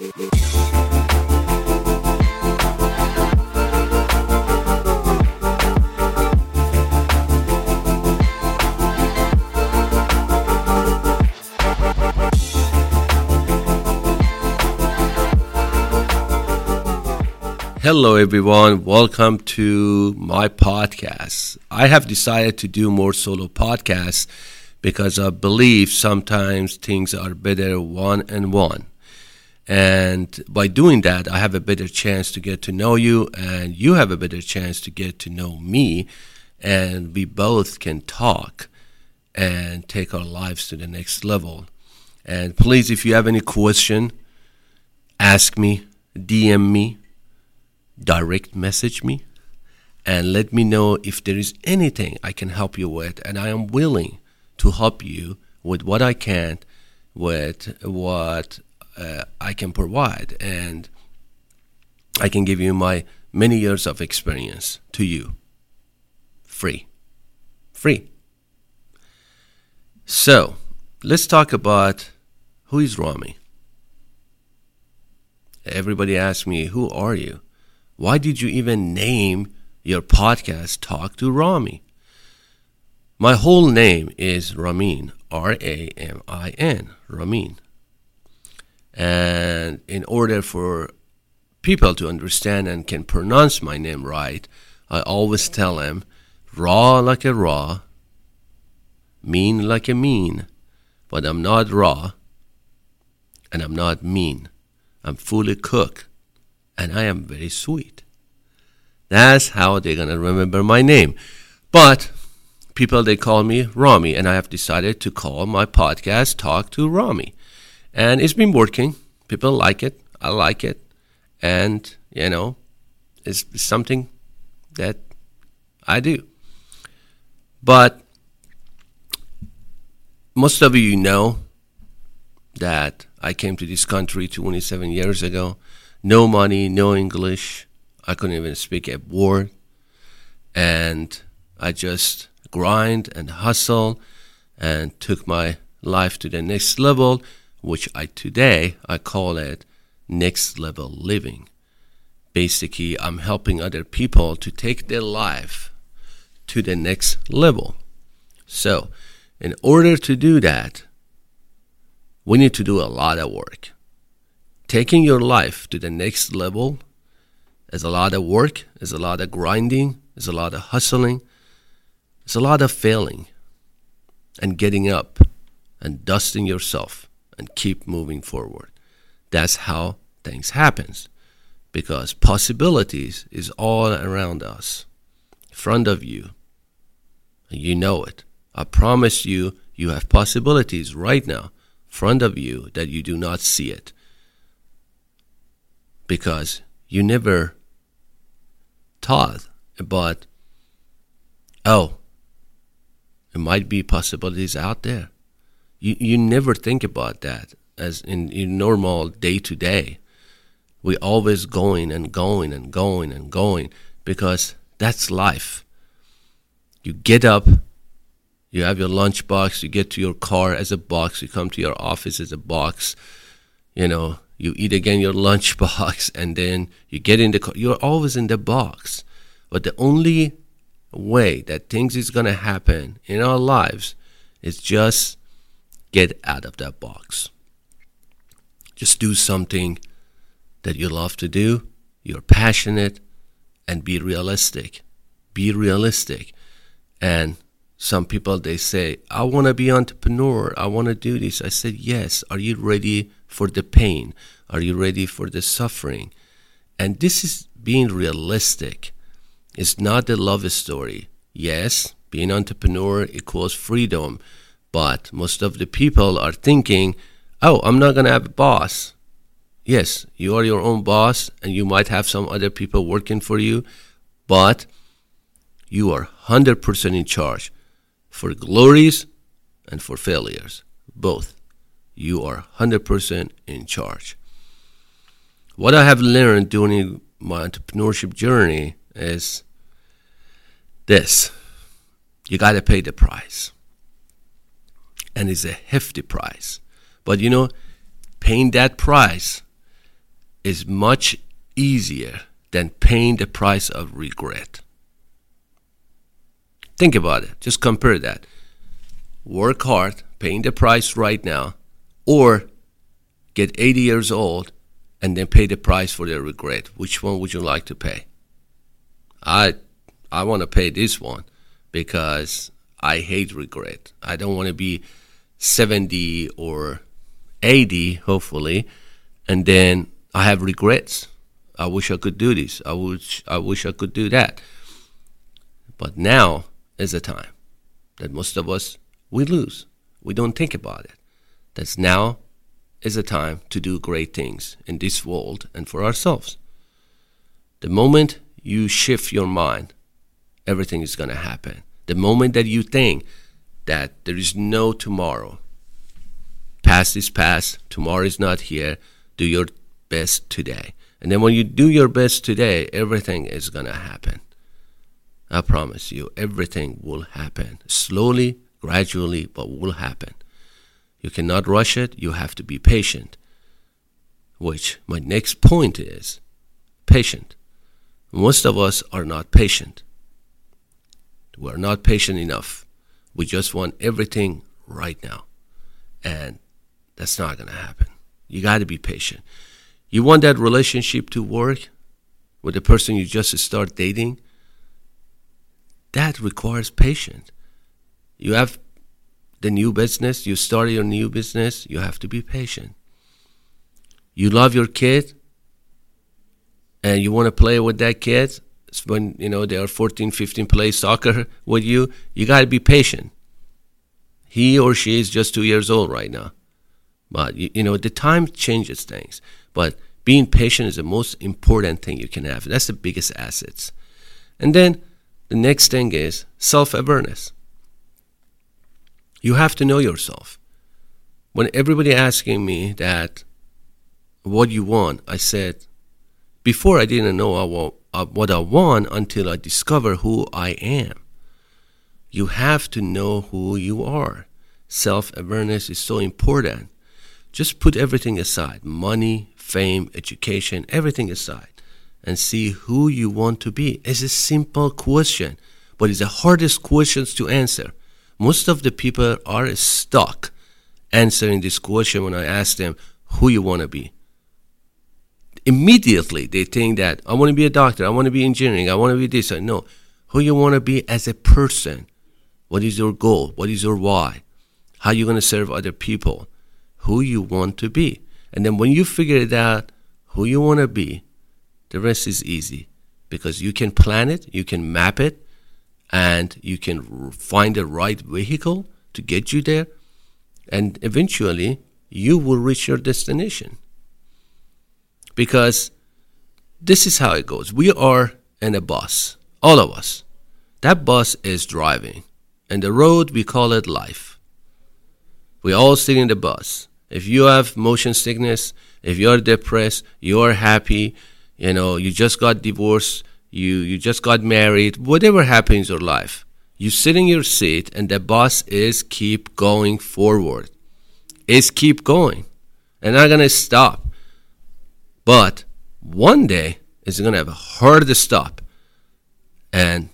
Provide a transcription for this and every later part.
Hello, everyone. Welcome to my podcast. I have decided to do more solo podcasts because I believe sometimes things are better one and one. And by doing that, I have a better chance to get to know you, and you have a better chance to get to know me. And we both can talk and take our lives to the next level. And please, if you have any question, ask me, DM me direct message me and let me know if there is anything I can help you with. And I am willing to help you with what I can, with what uh, I can provide. And I can give you my many years of experience to you free. Free. So let's talk about who is Rami. Everybody asks me, Who are you? Why did you even name your podcast Talk to Rami? My whole name is Ramin, R A M I N, Ramin. And in order for people to understand and can pronounce my name right, I always tell them raw like a raw, mean like a mean, but I'm not raw and I'm not mean. I'm fully cooked and I am very sweet. That's how they're gonna remember my name. But people they call me Rami, and I have decided to call my podcast Talk to Rami. And it's been working. People like it. I like it. And, you know, it's something that I do. But most of you know that I came to this country 27 years ago no money, no English. I couldn't even speak a word. And I just grind and hustle and took my life to the next level, which I today I call it next level living. Basically, I'm helping other people to take their life to the next level. So, in order to do that, we need to do a lot of work taking your life to the next level is a lot of work, is a lot of grinding, is a lot of hustling, it's a lot of failing and getting up and dusting yourself and keep moving forward. That's how things happens because possibilities is all around us, in front of you. And you know it. I promise you, you have possibilities right now, in front of you that you do not see it because you never thought about, oh, there might be possibilities out there. You, you never think about that as in, in normal day to day. We always going and going and going and going because that's life. You get up, you have your lunch box, you get to your car as a box, you come to your office as a box, you know, you eat again your lunch box, and then you get in the car. You're always in the box. But the only way that things is gonna happen in our lives is just get out of that box. Just do something that you love to do, you're passionate, and be realistic. Be realistic. And some people they say, I wanna be entrepreneur, I wanna do this. I said, Yes, are you ready for the pain? Are you ready for the suffering? And this is being realistic. It's not a love story. Yes, being entrepreneur equals freedom, but most of the people are thinking, "Oh, I'm not going to have a boss." Yes, you are your own boss and you might have some other people working for you, but you are 100% in charge for glories and for failures, both you are 100% in charge. What I have learned during my entrepreneurship journey is this you got to pay the price. And it's a hefty price. But you know, paying that price is much easier than paying the price of regret. Think about it. Just compare that. Work hard, paying the price right now, or get 80 years old and then pay the price for the regret. Which one would you like to pay? I I want to pay this one because I hate regret. I don't want to be 70 or 80 hopefully and then I have regrets. I wish I could do this. I wish I wish I could do that. But now is the time that most of us we lose. We don't think about it. That's now is the time to do great things in this world and for ourselves. The moment you shift your mind, everything is going to happen. The moment that you think that there is no tomorrow, past is past, tomorrow is not here, do your best today. And then when you do your best today, everything is going to happen. I promise you, everything will happen. Slowly, gradually, but will happen. You cannot rush it, you have to be patient. Which my next point is patient. Most of us are not patient. We're not patient enough. We just want everything right now. And that's not going to happen. You got to be patient. You want that relationship to work with the person you just start dating? That requires patience. You have the new business, you start your new business, you have to be patient. You love your kid and you want to play with that kid when you know they are 14, 15 play soccer with you, you got to be patient. He or she is just 2 years old right now. But you, you know the time changes things, but being patient is the most important thing you can have. That's the biggest assets. And then the next thing is self-awareness. You have to know yourself. When everybody asking me that, what you want, I said, before I didn't know Uh, what I want until I discover who I am. You have to know who you are. Self awareness is so important. Just put everything aside money, fame, education, everything aside and see who you want to be. It's a simple question, but it's the hardest questions to answer. Most of the people are stuck answering this question when I ask them who you want to be. Immediately they think that I want to be a doctor, I want to be engineering, I want to be this. No, who you want to be as a person. What is your goal? What is your why? How you going to serve other people? Who you want to be. And then when you figure it out who you want to be, the rest is easy because you can plan it, you can map it, and you can find the right vehicle to get you there, and eventually you will reach your destination. Because this is how it goes. We are in a bus, all of us. That bus is driving, and the road we call it life. We all sit in the bus. If you have motion sickness, if you're depressed, you're happy, you know, you just got divorced, you you just got married, whatever happens in your life, you sit in your seat and the bus is keep going forward. Is keep going. And not gonna stop. But one day it's gonna have a hard to stop. And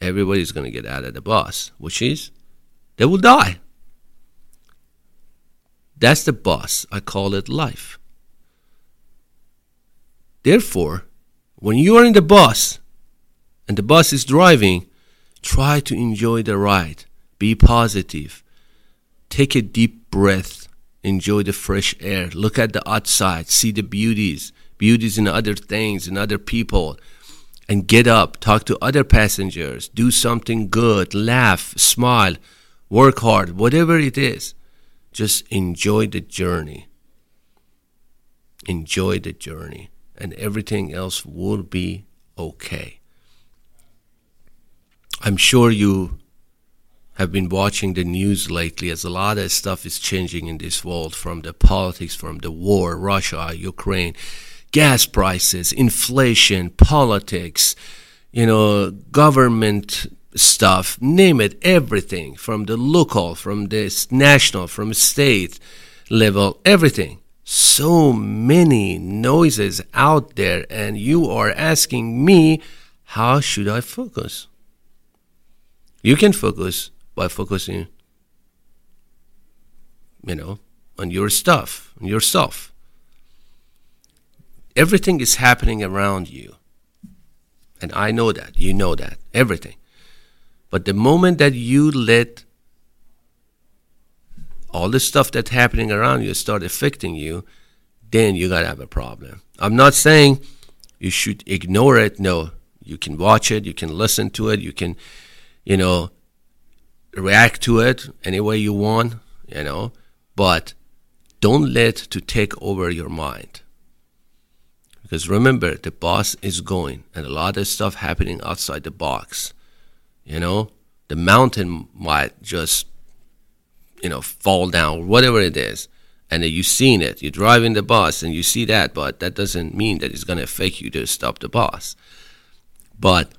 everybody's gonna get out of the bus, which is they will die. That's the bus. I call it life. Therefore, when you are in the bus and the bus is driving, try to enjoy the ride. Be positive. Take a deep breath. Enjoy the fresh air. Look at the outside. See the beauties, beauties in other things and other people. And get up. Talk to other passengers. Do something good. Laugh. Smile. Work hard. Whatever it is. Just enjoy the journey. Enjoy the journey and everything else will be okay. I'm sure you have been watching the news lately as a lot of stuff is changing in this world from the politics, from the war, Russia, Ukraine, gas prices, inflation, politics, you know, government stuff, name it, everything from the local, from the national, from state level, everything. so many noises out there, and you are asking me, how should I focus? You can focus by focusing, you know, on your stuff, on yourself. Everything is happening around you. And I know that. You know that. Everything. But the moment that you let all the stuff that's happening around you start affecting you, then you gotta have a problem. I'm not saying you should ignore it. No, you can watch it, you can listen to it, you can, you know, react to it any way you want, you know, but don't let to take over your mind. Because remember, the boss is going, and a lot of stuff happening outside the box. You know, the mountain might just, you know, fall down, whatever it is, and you've seen it. You're driving the bus and you see that, but that doesn't mean that it's going to affect you to stop the bus. But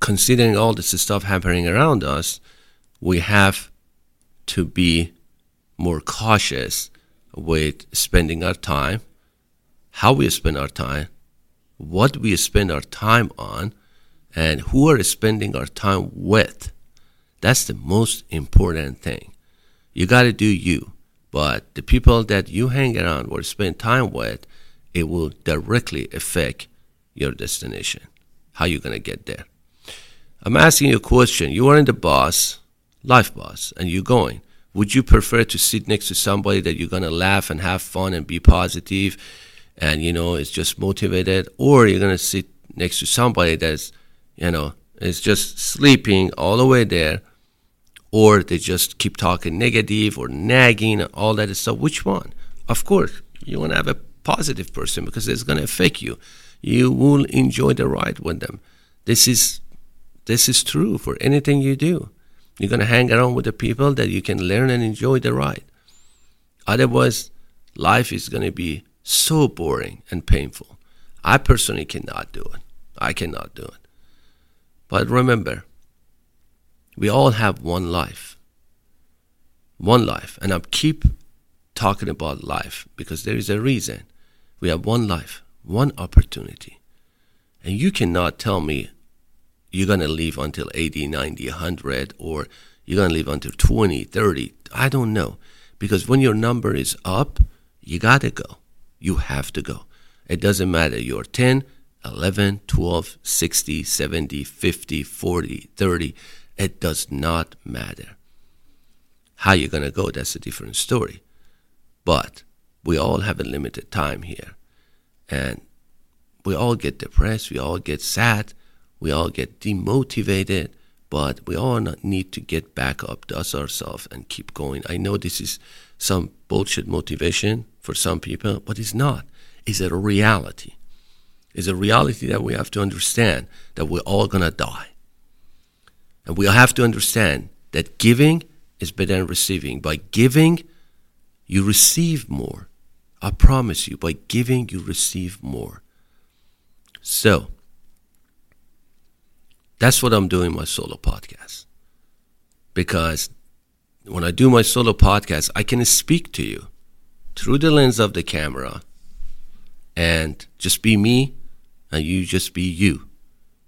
considering all this stuff happening around us, we have to be more cautious with spending our time, how we spend our time, what we spend our time on, and who are spending our time with. That's the most important thing. You got to do you, but the people that you hang around or spend time with, it will directly affect your destination. How you going to get there? I'm asking you a question. You are in the bus, life bus, and you're going would you prefer to sit next to somebody that you're gonna laugh and have fun and be positive and you know is just motivated or you're gonna sit next to somebody that's you know is just sleeping all the way there or they just keep talking negative or nagging and all that stuff? Which one? Of course you want to have a positive person because it's going to affect you. You will enjoy the ride with them. This is this is true for anything you do you're going to hang around with the people that you can learn and enjoy the ride. Otherwise, life is going to be so boring and painful. I personally cannot do it. I cannot do it. But remember, we all have one life. One life. And I keep talking about life because there is a reason. We have one life, one opportunity. And you cannot tell me you're going to live until 80, 90, 100, or you're going to live until 20, 30. I don't know. Because when your number is up, you got to go. You have to go. It doesn't matter. You're 10, 11, 12, 60, 70, 50, 40, 30. It does not matter. How you're going to go, that's a different story. But we all have a limited time here. And we all get depressed. We all get sad we all get demotivated, but we all need to get back up, dust ourselves, and keep going. I know this is some bullshit motivation for some people, but it's not. It's a reality. It's a reality that we have to understand that we're all gonna die. And we have to understand that giving is better than receiving. By giving, you receive more. I promise you, by giving, you receive more. So, that's what I'm doing my solo podcast. Because when I do my solo podcast, I can speak to you through the lens of the camera and just be me and you just be you.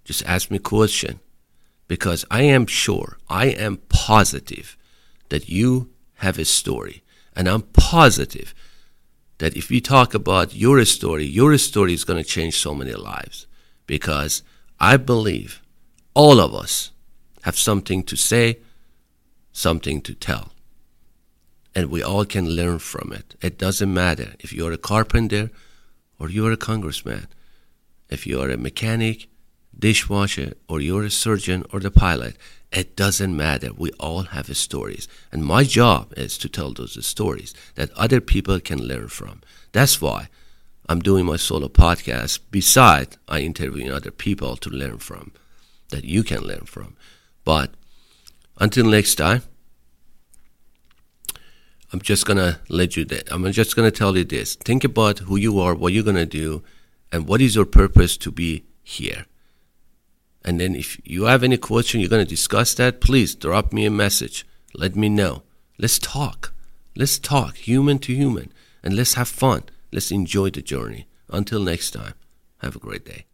Just ask me question because I am sure, I am positive that you have a story. And I'm positive that if we talk about your story, your story is going to change so many lives because I believe all of us have something to say, something to tell. And we all can learn from it. It doesn't matter if you're a carpenter or you're a congressman, if you're a mechanic, dishwasher, or you're a surgeon or the pilot. It doesn't matter. We all have stories. And my job is to tell those stories that other people can learn from. That's why I'm doing my solo podcast. Besides, I interview other people to learn from that you can learn from. But until next time, I'm just gonna let you. That I'm just gonna tell you this. Think about who you are, what you're gonna do, and what is your purpose to be here. And then, if you have any question, you're gonna discuss that. Please drop me a message. Let me know. Let's talk. Let's talk, human to human. and let's have fun. Let's enjoy the journey. Until next time, have a great day.